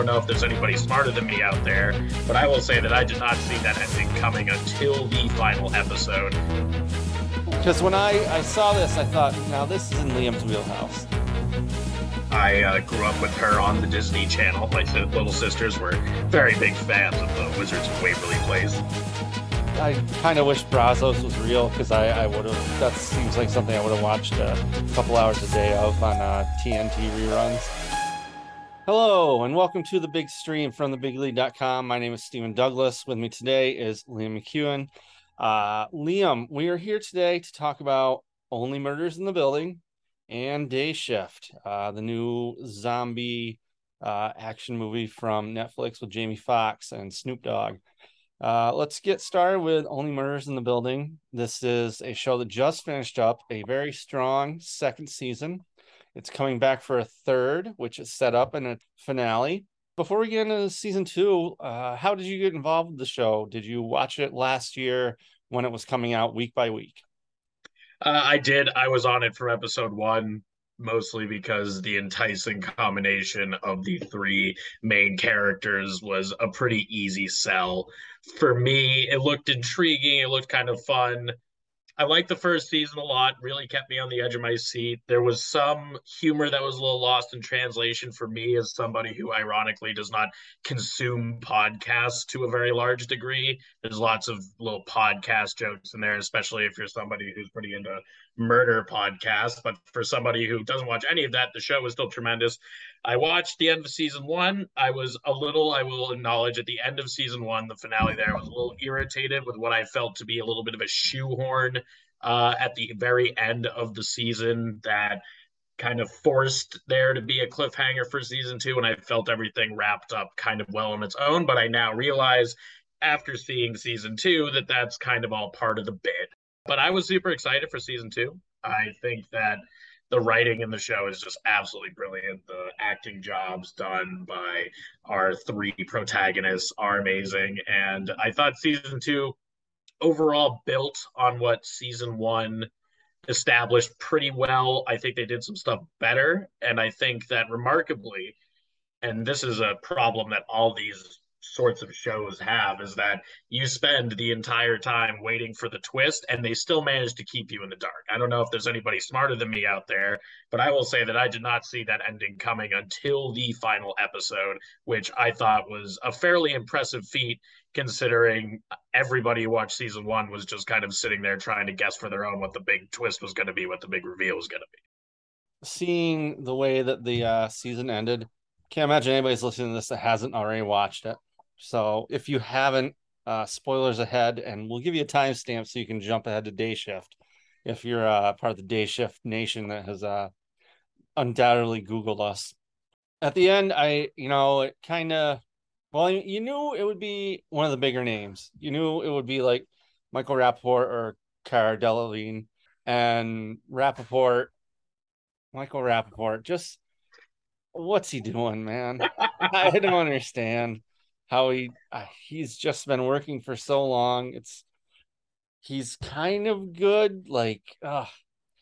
Don't know if there's anybody smarter than me out there, but I will say that I did not see that ending coming until the final episode. Because when I, I saw this, I thought, now this is in Liam's wheelhouse. I uh, grew up with her on the Disney Channel. My little sisters were very big fans of the Wizards of Waverly Place. I kind of wish Brazos was real because I, I would have. That seems like something I would have watched a couple hours a day of on uh, TNT reruns. Hello, and welcome to the big stream from thebiglead.com. My name is Stephen Douglas. With me today is Liam McKeone. Uh, Liam, we are here today to talk about Only Murders in the Building and Day Shift, uh, the new zombie uh, action movie from Netflix with Jamie Foxx and Snoop Dogg. Uh, let's get started with Only Murders in the Building. This is a show that just finished up a very strong second season. It's coming back for a third, which is set up in a finale. Before we get into season two, uh, how did you get involved with the show? Did you watch it last year when it was coming out week by week? Uh, I did. I was on it from episode one, mostly because the enticing combination of the three main characters was a pretty easy sell. For me, it looked intriguing. It looked kind of fun. I liked the first season a lot, really kept me on the edge of my seat. There was some humor that was a little lost in translation for me as somebody who ironically does not consume podcasts to a very large degree. There's lots of little podcast jokes in there, especially if you're somebody who's pretty into murder podcast. But for somebody who doesn't watch any of that, the show is still tremendous. I watched the end of season one. I was a little, I will acknowledge, at the end of season one, the finale there, I was a little irritated with what I felt to be a little bit of a shoehorn uh, at the very end of the season that kind of forced there to be a cliffhanger for season two. And I felt everything wrapped up kind of well on its own. But I now realize after seeing season two that that's kind of all part of the bit. But I was super excited for season two. I think that the writing in the show is just absolutely brilliant. The acting jobs done by our three protagonists are amazing. And I thought season two overall built on what season one established pretty well. I think they did some stuff better. And I think that remarkably, and this is a problem that all these sorts of shows have is that you spend the entire time waiting for the twist and they still manage to keep you in the dark. I don't know if there's anybody smarter than me out there, but I will say that I did not see that ending coming until the final episode, which I thought was a fairly impressive feat considering everybody who watched season one was just kind of sitting there trying to guess for their own what the big twist was going to be, what the big reveal was going to be. Seeing the way that the uh, season ended, can't imagine anybody's listening to this that hasn't already watched it. So if you haven't, uh, spoilers ahead, and we'll give you a timestamp so you can jump ahead to day shift if you're uh, part of the day shift nation that has uh, undoubtedly Googled us. At the end, I, you know, it kind of, well, you knew it would be one of the bigger names. You knew it would be like Michael Rapaport or Cara Delevingne. And Rapaport, Michael Rapaport, just what's he doing, man? I don't understand how he uh, he's just been working for so long. It's he's kind of good. Like, uh,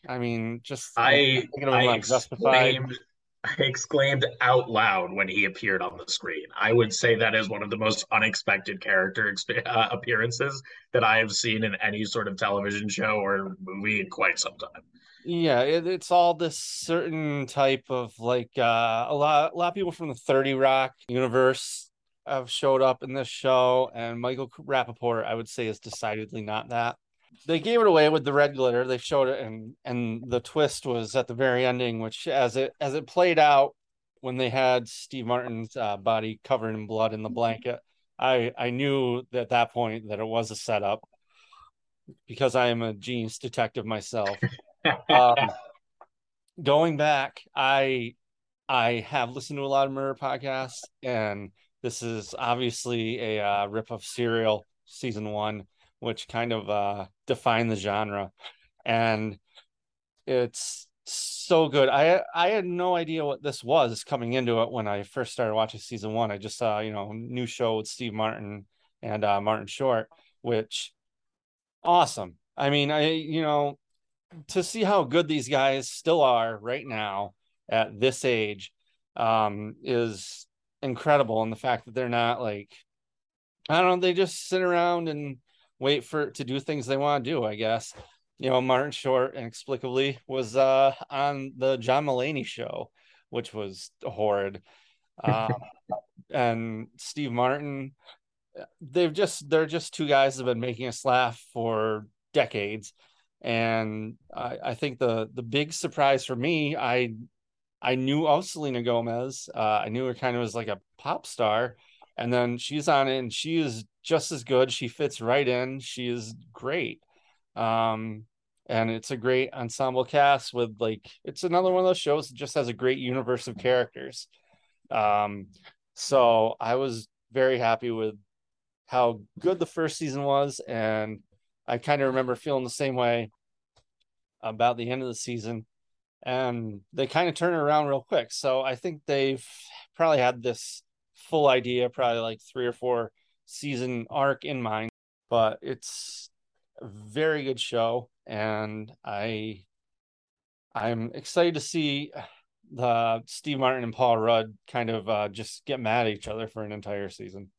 I mean, just I I exclaimed, I exclaimed out loud when he appeared on the screen. I would say that is one of the most unexpected character exp- uh, appearances that I have seen in any sort of television show or movie in quite some time. Yeah, it, it's all this certain type of like uh, a lot a lot of people from the 30 Rock universe have showed up in this show, and Michael Rapaport, I would say, is decidedly not that. They gave it away with the red glitter. They showed it, and and the twist was at the very ending, which as it as it played out when they had Steve Martin's uh, body covered in blood in the blanket. I I knew at that point that it was a setup because I am a genius detective myself. um, going back, I I have listened to a lot of murder podcasts, and this is obviously a uh, rip of Serial season one, which kind of uh, defined the genre, and it's so good. I I had no idea what this was coming into it when I first started watching season one. I just saw you know new show with Steve Martin and uh, Martin Short, which awesome. I mean, I you know to see how good these guys still are right now at this age um, is incredible, and the fact that they're not like I don't know, they just sit around and wait for to do things they want to do. I guess you know, Martin Short inexplicably was uh, on the John Mulaney show, which was horrid. Um, and Steve Martin, they've just they're just two guys that have been making us laugh for decades. And I, I think the the big surprise for me, I I knew of Selena Gomez. Uh, I knew her kind of as like a pop star, and then she's on it, and she is just as good. She fits right in. She is great. Um, and it's a great ensemble cast with like it's another one of those shows that just has a great universe of characters. Um, so I was very happy with how good the first season was, and I kind of remember feeling the same way about the end of the season. And they kind of turn it around real quick. So I think they've probably had this full idea, probably like three or four season arc in mind. But it's a very good show and I I'm excited to see the Steve Martin and Paul Rudd kind of uh, just get mad at each other for an entire season.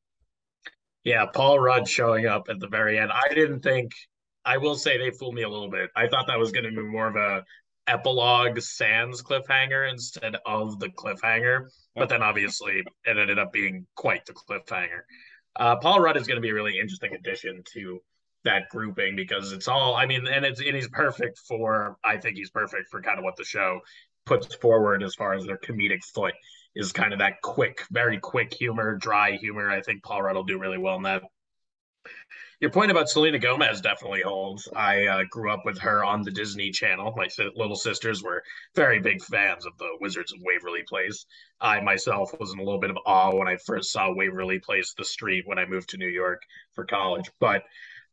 Yeah, Paul Rudd showing up at the very end. I didn't think. I will say they fooled me a little bit. I thought that was going to be more of a epilogue sans cliffhanger instead of the cliffhanger, but then obviously it ended up being quite the cliffhanger. Uh, Paul Rudd is going to be a really interesting addition to that grouping because it's all I mean, and it's and he's perfect for I think he's perfect for kind of what the show puts forward as far as their comedic foot is kind of that quick, very quick humor, dry humor. I think Paul Rudd will do really well in that. Your point about Selena Gomez definitely holds. I uh, grew up with her on the Disney Channel. My little sisters were very big fans of the Wizards of Waverly Place. I myself was in a little bit of awe when I first saw Waverly Place, the street, when I moved to New York for college. But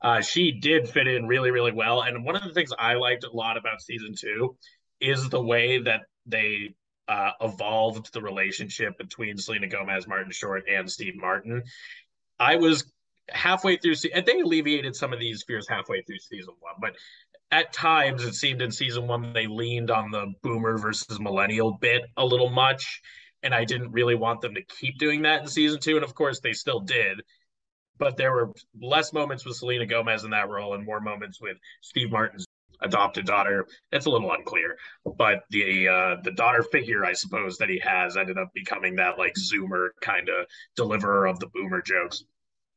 uh, she did fit in really, really well. And one of the things I liked a lot about season two is the way that they uh, evolved the relationship between Selena Gomez, Martin Short, and Steve Martin. I was halfway through, and they alleviated some of these fears halfway through season one, but at times it seemed in season one they leaned on the boomer versus millennial bit a little much. And I didn't really want them to keep doing that in season two. And of course, they still did but there were less moments with Selena Gomez in that role and more moments with Steve Martin's adopted daughter. It's a little unclear, but the uh, the daughter figure, I suppose, that he has ended up becoming that like Zoomer kind of deliverer of the boomer jokes.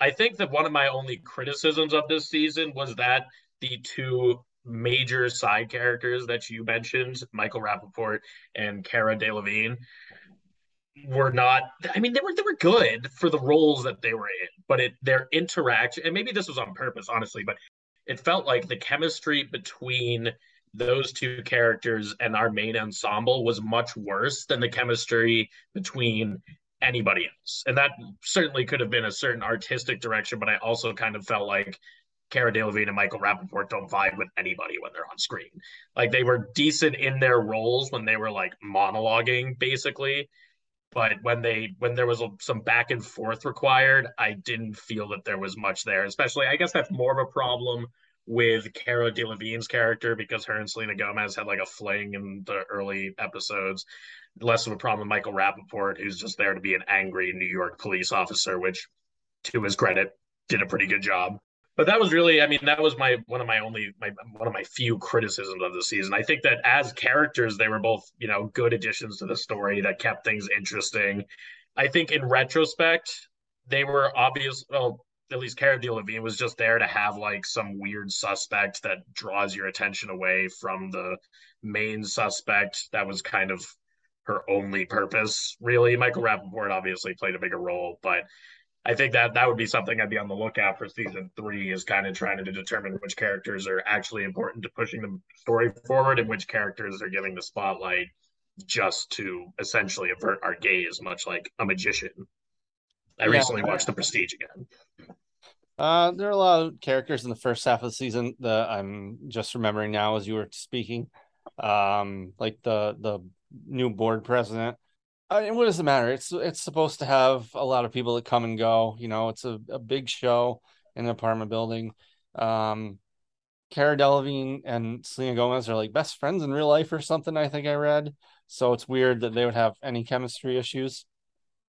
I think that one of my only criticisms of this season was that the two major side characters that you mentioned, Michael Rapaport and Cara Delevingne, were not I mean they were they were good for the roles that they were in, but it their interaction and maybe this was on purpose, honestly, but it felt like the chemistry between those two characters and our main ensemble was much worse than the chemistry between anybody else. And that certainly could have been a certain artistic direction, but I also kind of felt like Cara Delevingne and Michael Rapaport don't vibe with anybody when they're on screen. Like they were decent in their roles when they were like monologuing, basically but when they when there was a, some back and forth required i didn't feel that there was much there especially i guess that's more of a problem with Cara Delevingne's character because her and Selena Gomez had like a fling in the early episodes. Less of a problem with Michael Rapaport, who's just there to be an angry New York police officer, which, to his credit, did a pretty good job. But that was really i mean that was my one of my only my one of my few criticisms of the season. I think that as characters they were both you know good additions to the story that kept things interesting. I think in retrospect they were obvious well at least Cara Delevingne was just there to have like some weird suspect that draws your attention away from the main suspect. That was kind of her only purpose, really. Michael Rapaport obviously played a bigger role, but I think that that would be something I'd be on the lookout for season three is kind of trying to determine which characters are actually important to pushing the story forward and which characters are giving the spotlight just to essentially avert our gaze, much like a magician. I Yeah. recently watched The Prestige again. Uh, there are a lot of characters in the first half of the season that I'm just remembering now as you were speaking. Um, like the the new board president. I mean, what does it matter? It's it's supposed to have a lot of people that come and go. You know, it's a, a big show in an apartment building. Um, Cara Delevingne and Selena Gomez are like best friends in real life or something. I think I read. So it's weird that they would have any chemistry issues.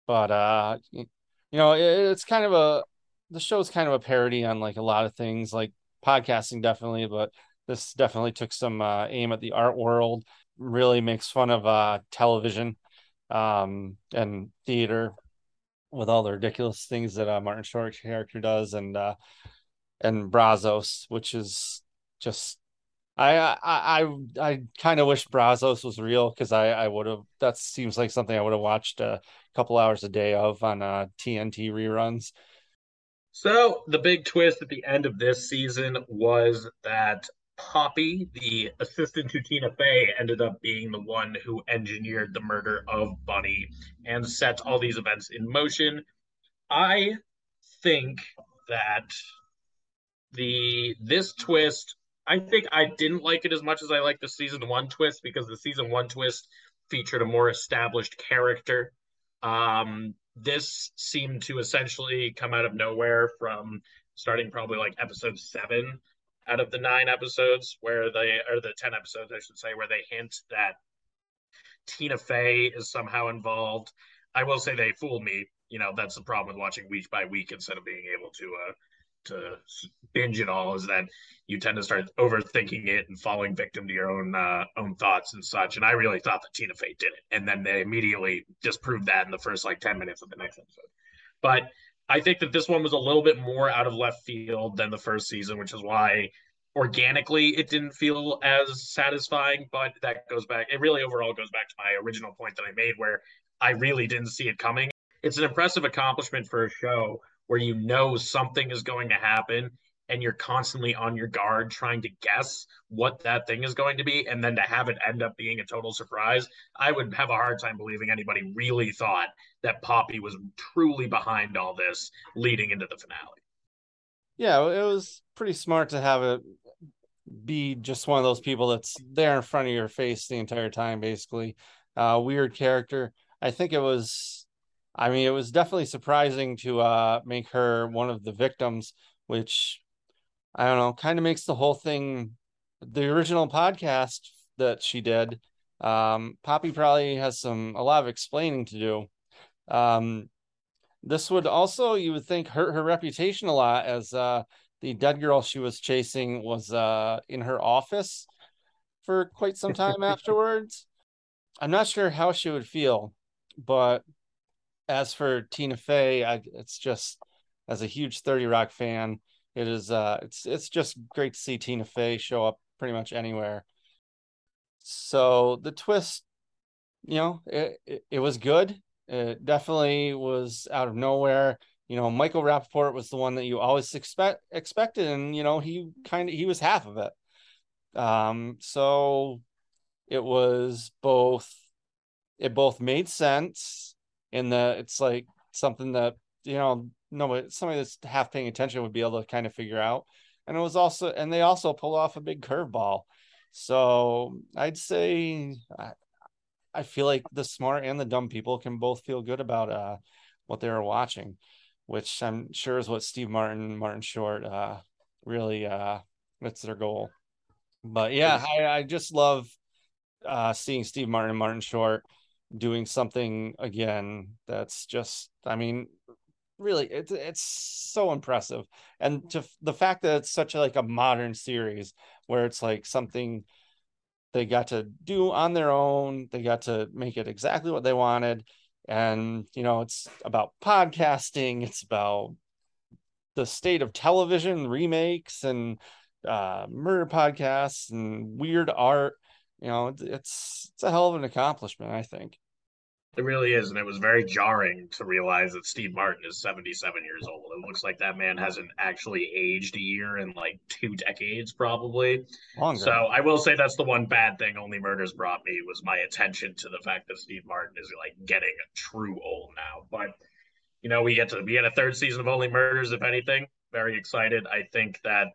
But uh, you know, it, it's kind of a the show's kind of a parody on like a lot of things, like podcasting definitely, but this definitely took some uh, aim at the art world. Really makes fun of uh, television um, and theater with all the ridiculous things that uh, Martin Short's character does, and uh, and Brazos, which is just I I I, I kind of wish Brazos was real because I I would have that seems like something I would have watched a couple hours a day of on uh, TNT reruns. So the big twist at the end of this season was that Poppy, the assistant to Tina Fey, ended up being the one who engineered the murder of Bunny and set all these events in motion. I think that the this twist, I think I didn't like it as much as I like the season one twist because the season one twist featured a more established character. Um, this seemed to essentially come out of nowhere from starting probably like episode seven out of the nine episodes where they or the 10 episodes i should say where they hint that tina fey is somehow involved. I will say they fooled me. You know that's the problem with watching week by week instead of being able to uh to binge it all is that you tend to start overthinking it and falling victim to your own uh, own thoughts and such. And I really thought that Tina Fey did it, and then they immediately disproved that in the first like ten minutes of the next episode. But I think that this one was a little bit more out of left field than the first season, which is why organically it didn't feel as satisfying. But that goes back, it really overall goes back to my original point that I made where I really didn't see it coming. It's an impressive accomplishment for a show where you know something is going to happen and you're constantly on your guard trying to guess what that thing is going to be. And then to have it end up being a total surprise i would have a hard time believing anybody really thought that poppy was truly behind all this leading into the finale. Yeah it was pretty smart to have it be just one of those people that's there in front of your face the entire time basically. Uh weird character. I think it was i mean it was definitely surprising to uh make her one of the victims which i don't know kind of makes the whole thing the original podcast that she did um poppy probably has some a lot of explaining to do. Um this would also you would think hurt her reputation a lot as uh the dead girl she was chasing was uh in her office for quite some time afterwards. I'm not sure how she would feel but as for tina fey I, it's just as a huge 30 rock fan it is uh it's it's just great to see tina fey show up pretty much anywhere. So the twist you know it, it, it was good. It definitely was out of nowhere. You know, Michael Rapaport was the one that you always expect expected, and you know, he kind of he was half of it. Um, so it was both it both made sense in that it's like something that, you know, nobody somebody that's half paying attention would be able to kind of figure out. And it was also and they also pulled off a big curveball. So I'd say I, I feel like the smart and the dumb people can both feel good about uh what they were watching which I'm sure is what Steve Martin, Martin Short, uh, really uh, that's their goal. But yeah, I, I just love uh, seeing Steve Martin and Martin Short doing something again. That's just, I mean, really, it's it's so impressive, and to the fact that it's such a, like a modern series where it's like something they got to do on their own. They got to make it exactly what they wanted and you know it's about podcasting it's about the state of television remakes and uh murder podcasts and weird art you know it's it's a hell of an accomplishment i think It really is, and it was very jarring to realize that Steve Martin is 77 years old. It looks like that man hasn't actually aged a year in like two decades, probably. Longer. So I will say that's the one bad thing Only Murders brought me was my attention to the fact that Steve Martin is like getting a true old now. But you know, we get to we get a third season of Only Murders, if anything. Very excited. I think that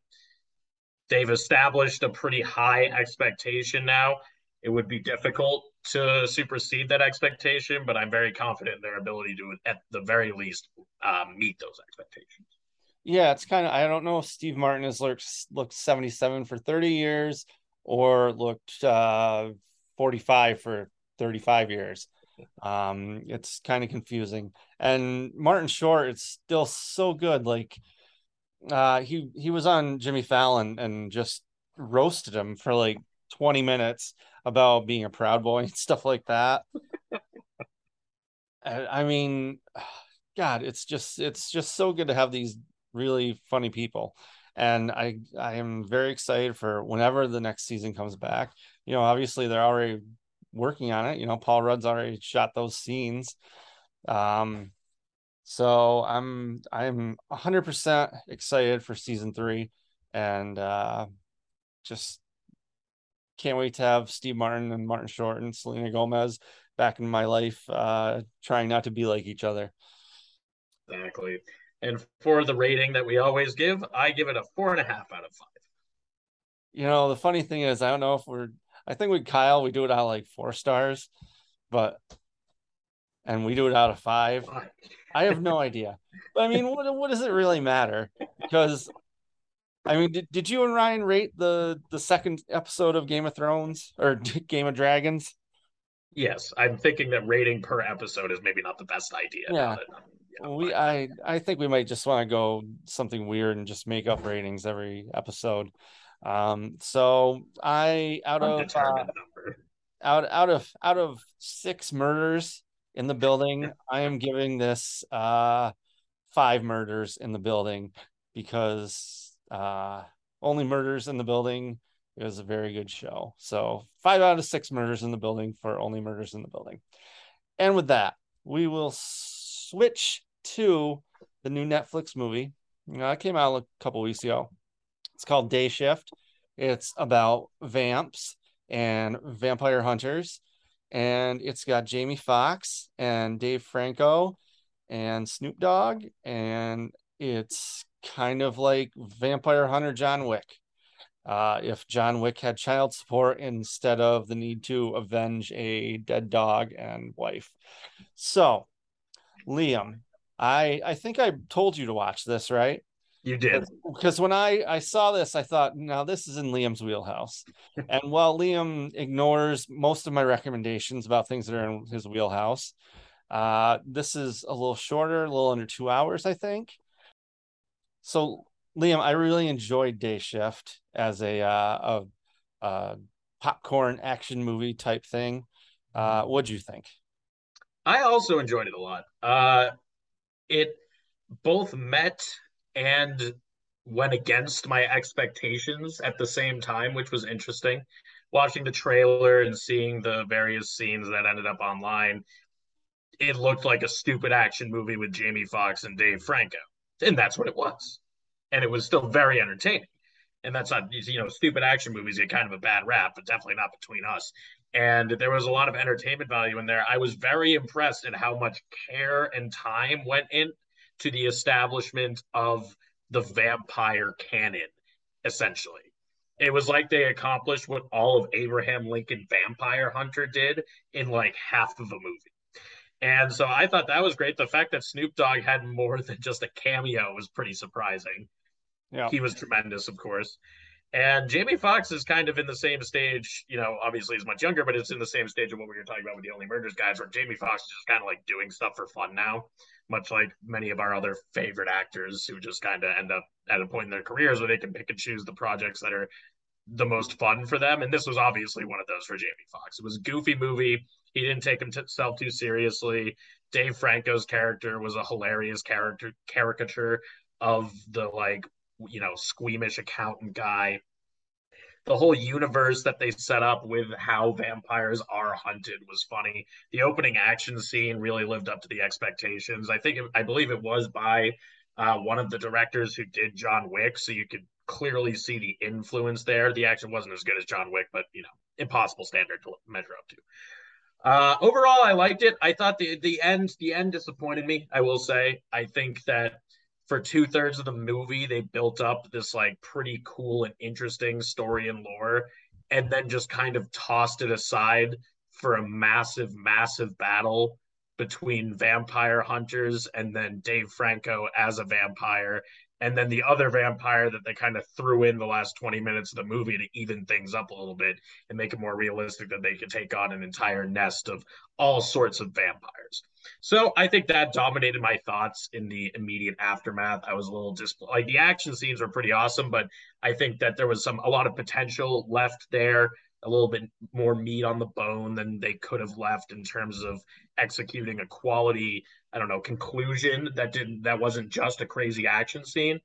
they've established a pretty high expectation now. It would be difficult to supersede that expectation, but I'm very confident in their ability to, at the very least, um, meet those expectations. Yeah, it's kind of I don't know if Steve Martin has looked looked 77 for 30 years or looked uh, 45 for 35 years. Um, it's kind of confusing. And Martin Short, it's still so good. Like uh he he was on Jimmy Fallon and just roasted him for like 20 minutes about being a proud boy and stuff like that. I mean, God, it's just it's just so good to have these really funny people. And I I am very excited for whenever the next season comes back. You know, obviously they're already working on it. You know, Paul Rudd's already shot those scenes. Um so I'm I'm 100% excited for season 3 and uh just can't wait to have Steve Martin and Martin Short and Selena Gomez back in my life, uh, trying not to be like each other. Exactly. And for the rating that we always give, I give it a four and a half out of five. You know, the funny thing is, I don't know if we're, I think with Kyle, we do it out of like four stars, but, and we do it out of five. I have no idea. But I mean, what, what does it really matter? Because I mean, did, did you and Ryan rate the the second episode of Game of Thrones or Game of Dragons? Yes, I'm thinking that rating per episode is maybe not the best idea. Yeah. we I I think we might just want to go something weird and just make up ratings every episode. Um so I out of uh, out out of out of 6 murders in the building, I am giving this uh 5 murders in the building because uh, Only Murders in the Building. It was a very good show. So five out of six murders in the building for Only Murders in the Building. And with that, we will switch to the new Netflix movie. Know, it came out a couple weeks ago. It's called Day Shift. It's about vamps and vampire hunters. And it's got Jamie Foxx and Dave Franco and Snoop Dogg. And it's kind of like Vampire Hunter John Wick. Uh, if John Wick had child support instead of the need to avenge a dead dog and wife. So, Liam, I I think I told you to watch this, right? You did. Because when I I saw this, I thought, now this is in Liam's wheelhouse. and while Liam ignores most of my recommendations about things that are in his wheelhouse, uh, this is a little shorter, a little under two hours, I think. So Liam, I really enjoyed Day Shift as a uh, a, a popcorn action movie type thing. Uh, mm-hmm. what'd you think? I also enjoyed it a lot. Uh, it both met and went against my expectations at the same time, which was interesting. Watching the trailer and seeing the various scenes that ended up online, it looked like a stupid action movie with Jamie Foxx and Dave Franco and that's what it was. And it was still very entertaining. And that's not, you know, stupid action movies get kind of a bad rap, but definitely not between us. And there was a lot of entertainment value in there. I was very impressed at how much care and time went in to the establishment of the vampire canon, essentially. It was like they accomplished what all of Abraham Lincoln Vampire Hunter did in like half of a movie. And so I thought that was great. The fact that Snoop Dogg had more than just a cameo was pretty surprising. Yeah. He was tremendous, of course. And Jamie Foxx is kind of in the same stage, you know, obviously he's much younger, but it's in the same stage of what we were talking about with the Only Murders guys, where Jamie Foxx is just kind of like doing stuff for fun now, much like many of our other favorite actors who just kind of end up at a point in their careers where they can pick and choose the projects that are the most fun for them. And this was obviously one of those for Jamie Foxx. It was a goofy movie. He didn't take himself too seriously. Dave Franco's character was a hilarious character caricature of the like you know squeamish accountant guy. the whole universe that they set up with how vampires are hunted was funny. The opening action scene really lived up to the expectations. I think, I believe it was by uh, one of the directors who did John Wick, so you could clearly see the influence there. The action wasn't as good as John Wick, but you know, impossible standard to measure up to. Uh, overall, I liked it. I thought the the end the end disappointed me. I will say. I think that for two thirds of the movie, they built up this like pretty cool and interesting story and lore, and then just kind of tossed it aside for a massive, massive battle between vampire hunters and then Dave Franco as a vampire and then the other vampire that they kind of threw in the last 20 minutes of the movie to even things up a little bit and make it more realistic that they could take on an entire nest of all sorts of vampires. So I think that dominated my thoughts in the immediate aftermath. I was a little just like the action scenes were pretty awesome, but I think that there was some a lot of potential left there, a little bit more meat on the bone than they could have left in terms of executing a quality I don't know conclusion that didn't that wasn't just a crazy action scene.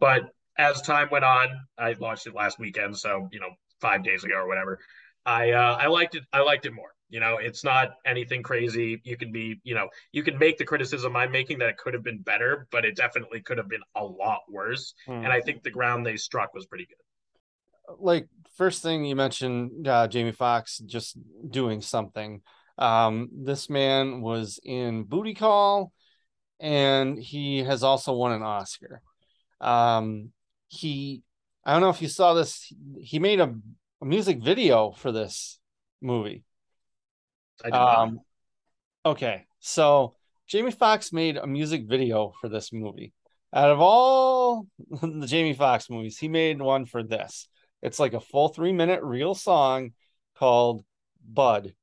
But as time went on, I watched it last weekend, so you know five days ago or whatever. I uh, I liked it. I liked it more. You know, it's not anything crazy. You can be, you know, you can make the criticism I'm making that it could have been better, but it definitely could have been a lot worse. Hmm. And I think the ground they struck was pretty good. Like first thing you mentioned, uh, Jamie Foxx just doing something. Um, this man was in Booty Call, and he has also won an Oscar. Um, he, I don't know if you saw this. He made a, a music video for this movie. Um, okay, so Jamie Foxx made a music video for this movie. Out of all the Jamie Foxx movies, he made one for this. It's like a full three minute real song called Bud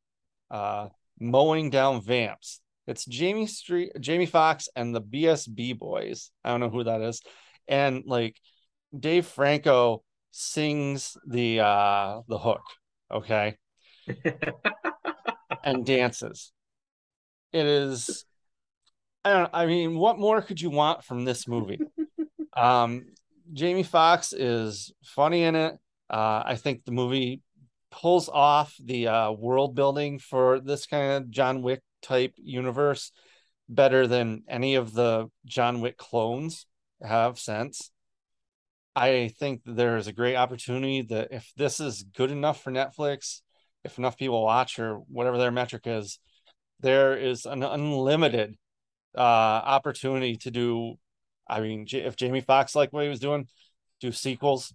uh, mowing down vamps. It's Jamie Street, Jamie Foxx, and the BSB Boys. I don't know who that is, and like Dave Franco sings the uh the hook, okay, and dances. It is. I don't. I mean, what more could you want from this movie? um, Jamie Foxx is funny in it. Uh, I think the movie pulls off the uh, world building for this kind of John Wick type universe better than any of the John Wick clones have since. I think there's a great opportunity that if this is good enough for Netflix, if enough people watch or whatever their metric is, there is an unlimited uh, opportunity to do. I mean, if Jamie Foxx like what he was doing, do sequels.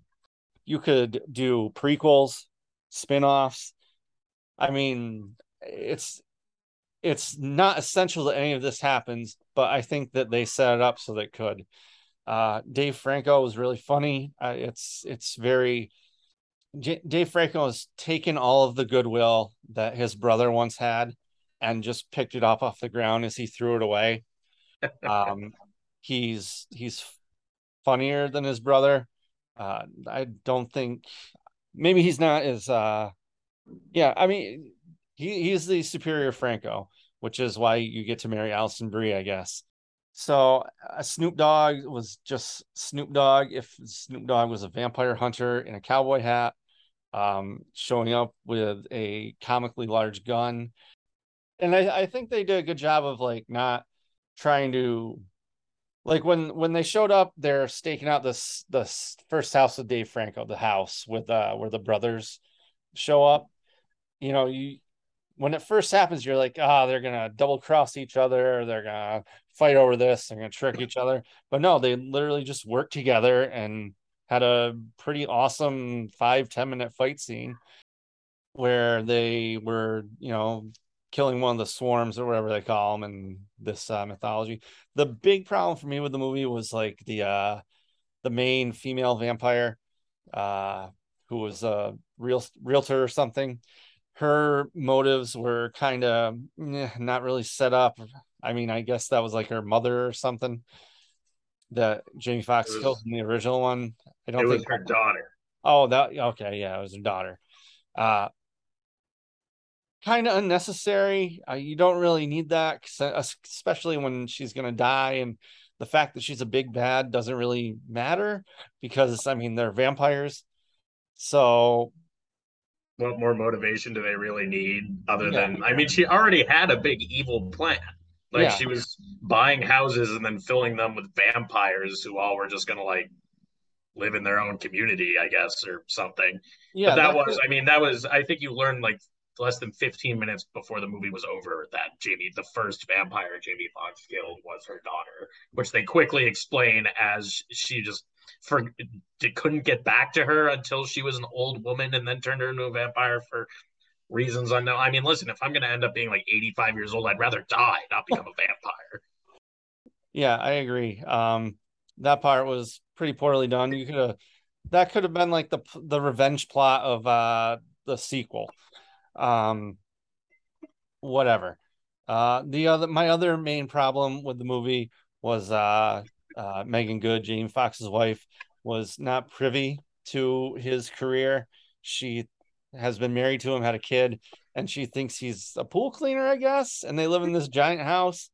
You could do prequels spin-offs. I mean, it's it's not essential that any of this happens, but I think that they set it up so that it could. Uh, Dave Franco was really funny. Uh, it's it's very J- Dave Franco has taken all of the goodwill that his brother once had and just picked it up off the ground as he threw it away. Um, he's he's funnier than his brother. Uh, I don't think maybe he's not as uh yeah, I mean he he's the superior Franco, which is why you get to marry Alison Brie, I guess. So uh, Snoop Dogg was just Snoop Dogg if Snoop Dogg was a vampire hunter in a cowboy hat, um, showing up with a comically large gun. And I, I think they did a good job of like not trying to like when when they showed up they're staking out this the first house of dave franco the house with uh where the brothers show up. You know you when it first happens you're like ah oh, they're gonna double cross each other. They're gonna fight over this. They're gonna trick each other. But no they literally just worked together and had a pretty awesome five ten minute fight scene where they were you know killing one of the swarms or whatever they call them in this uh, mythology. The big problem for me with the movie was like the uh, the main female vampire, uh, who was a real realtor or something. Her motives were kind of eh, not really set up. I mean, I guess that was like her mother or something that Jamie Foxx killed in the original one. I don't it think was her daughter. Oh, that okay, yeah, it was her daughter. Uh, kind of unnecessary. Uh, you don't really need that, uh, especially when she's going to die. And the fact that she's a big bad doesn't really matter because, I mean, they're vampires. So what more motivation do they really need other yeah. than I mean she already had a big evil plan. Like yeah. she was buying houses and then filling them with vampires who all were just gonna like live in their own community, I guess, or something. Yeah, but that was I mean, that was I think you learned like less than 15 minutes before the movie was over that Jamie, the first vampire Jamie Foxx killed was her daughter, which they quickly explain as she just for couldn't get back to her until she was an old woman and then turned her into a vampire for reasons unknown. I mean, listen, if I'm going to end up being like 85 years old, I'd rather die, not become a vampire. Yeah, I agree. Um, that part was pretty poorly done. You could have that could have been like the the revenge plot of uh the sequel. Um, whatever. Uh, the other my other main problem with the movie was uh uh, Meagan Good, Jamie Foxx's wife, was not privy to his career. She has been married to him, had a kid, and she thinks he's a pool cleaner, I guess. And they live in this giant house.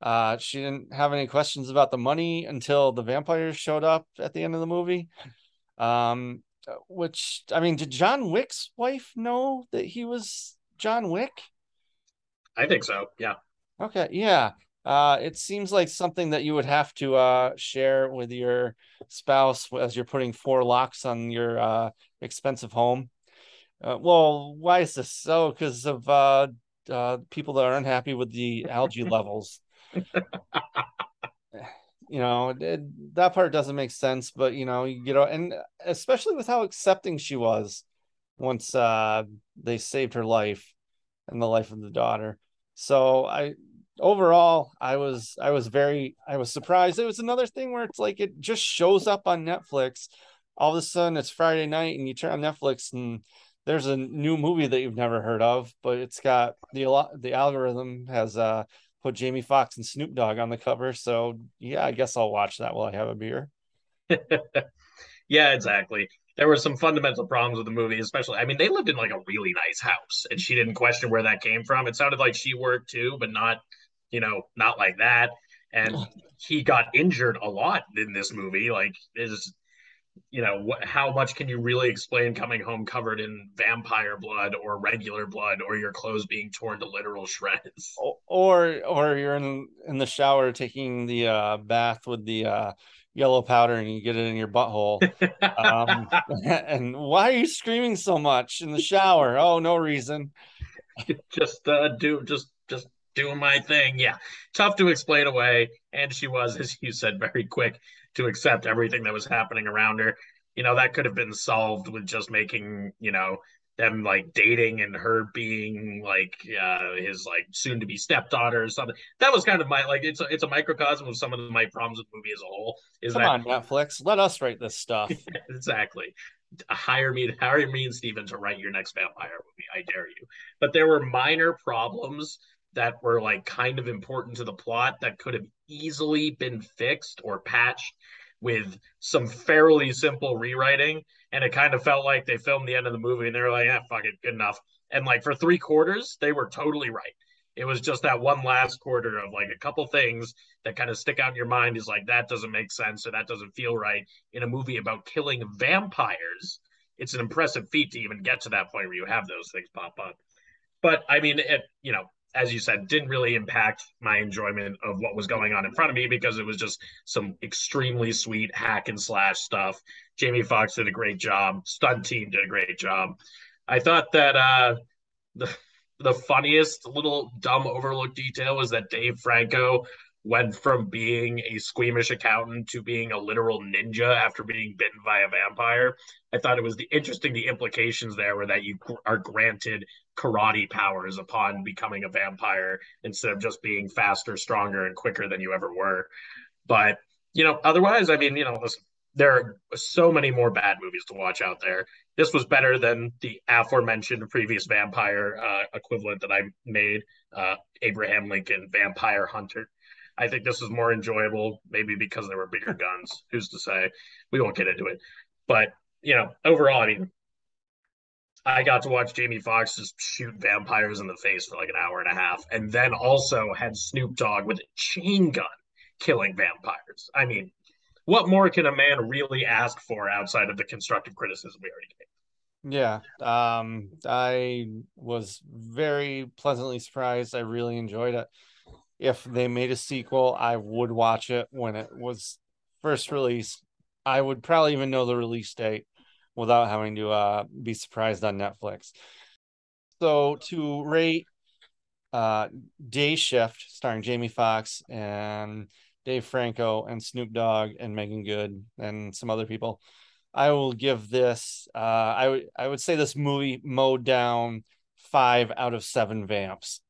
Uh, she didn't have any questions about the money until the vampires showed up at the end of the movie. Um, which I mean, did John Wick's wife know that he was John Wick? I think so. Yeah. Okay. Yeah. Uh, it seems like something that you would have to uh, share with your spouse as you're putting four locks on your uh, expensive home. Uh, well, why is this so? Because of uh, uh, people that are unhappy with the algae levels. you know, it, that part doesn't make sense, but you know, you know, and especially with how accepting she was once uh, they saved her life and the life of the daughter. So I overall i was i was very i was surprised it was another thing where it's like it just shows up on netflix all of a sudden it's friday night and you turn on netflix and there's a new movie that you've never heard of but it's got the the algorithm has uh put jamie foxx and snoop dogg on the cover so yeah i guess i'll watch that while i have a beer yeah exactly there were some fundamental problems with the movie, especially. I mean, they lived in like a really nice house, and she didn't question where that came from. It sounded like she worked too, but not you know, not like that. And he got injured a lot in this movie. Like, is you know what how much can you really explain coming home covered in vampire blood or regular blood or your clothes being torn to literal shreds? Or or you're in in the shower taking the uh bath with the uh yellow powder and you get it in your butthole um and why are you screaming so much in the shower? Oh no reason. Just uh do just doing my thing. Yeah, tough to explain away. And she was, as you said, very quick to accept everything that was happening around her. You know, that could have been solved with just making, you know, them like dating and her being like uh his like soon to be stepdaughter or something. That was kind of my like it's a, it's a microcosm of some of my problems with the movie as a whole. Is Come that, on, Netflix, let us write this stuff. exactly. Hire me, hire me and Steven to write your next vampire movie. I dare you. But there were minor problems that were like kind of important to the plot that could have easily been fixed or patched with some fairly simple rewriting. And it kind of felt like they filmed the end of the movie and they were like, yeah, fuck it, good enough. And like for three quarters, they were totally right. It was just that one last quarter of like a couple things that kind of stick out in your mind is like, that doesn't make sense or that doesn't feel right in a movie about killing vampires. It's an impressive feat to even get to that point where you have those things pop up. But I mean, it, you know, as you said, didn't really impact my enjoyment of what was going on in front of me because it was just some extremely sweet hack and slash stuff. Jamie Foxx did a great job. Stunt team did a great job. I thought that uh, the the funniest little dumb overlooked detail was that Dave Franco went from being a squeamish accountant to being a literal ninja after being bitten by a vampire. I thought it was the interesting the implications there were that you are granted karate powers upon becoming a vampire instead of just being faster, stronger, and quicker than you ever were. But you know, otherwise, I mean, you know, listen, there are so many more bad movies to watch out there. This was better than the aforementioned previous vampire uh, equivalent that I made, uh, Abraham Lincoln Vampire Hunter. I think this was more enjoyable, maybe because there were bigger guns. Who's to say? We won't get into it. But, you know, overall, I mean, I got to watch Jamie Foxx just shoot vampires in the face for like an hour and a half, and then also had Snoop Dogg with a chain gun killing vampires. I mean, what more can a man really ask for outside of the constructive criticism we already gave? Yeah, um, I was very pleasantly surprised. I really enjoyed it. If they made a sequel, I would watch it when it was first released. I would probably even know the release date without having to uh, be surprised on Netflix. So to rate uh, Day Shift, starring Jamie Foxx and Dave Franco and Snoop Dogg and Meagan Good and some other people, I will give this. Uh, I would I would say this movie mowed down five out of seven vamps.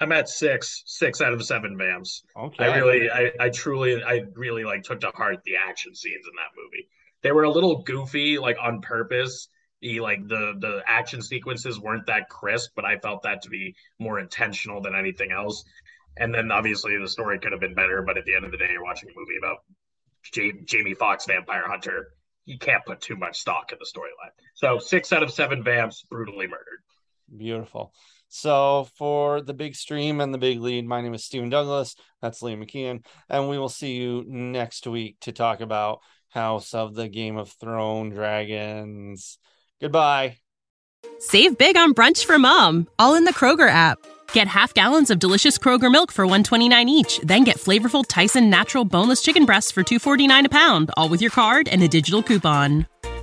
I'm at six, six out of seven vamps. Okay. I really, I, I truly, I really like took to heart the action scenes in that movie. They were a little goofy, like on purpose. The like the the action sequences weren't that crisp, but I felt that to be more intentional than anything else. And then obviously the story could have been better, but at the end of the day, you're watching a movie about J- Jamie Foxx, vampire hunter. You can't put too much stock in the storyline. So six out of seven vamps brutally murdered. Beautiful. So for the big stream and the big lead, my name is Stephen Douglas. That's Liam McKeone, and we will see you next week to talk about House of the Game of Thrones dragons. Goodbye. Save big on brunch for mom, all in the Kroger app. Get half gallons of delicious Kroger milk for 129 each, then get flavorful Tyson natural boneless chicken breasts for 249 a pound, all with your card and a digital coupon.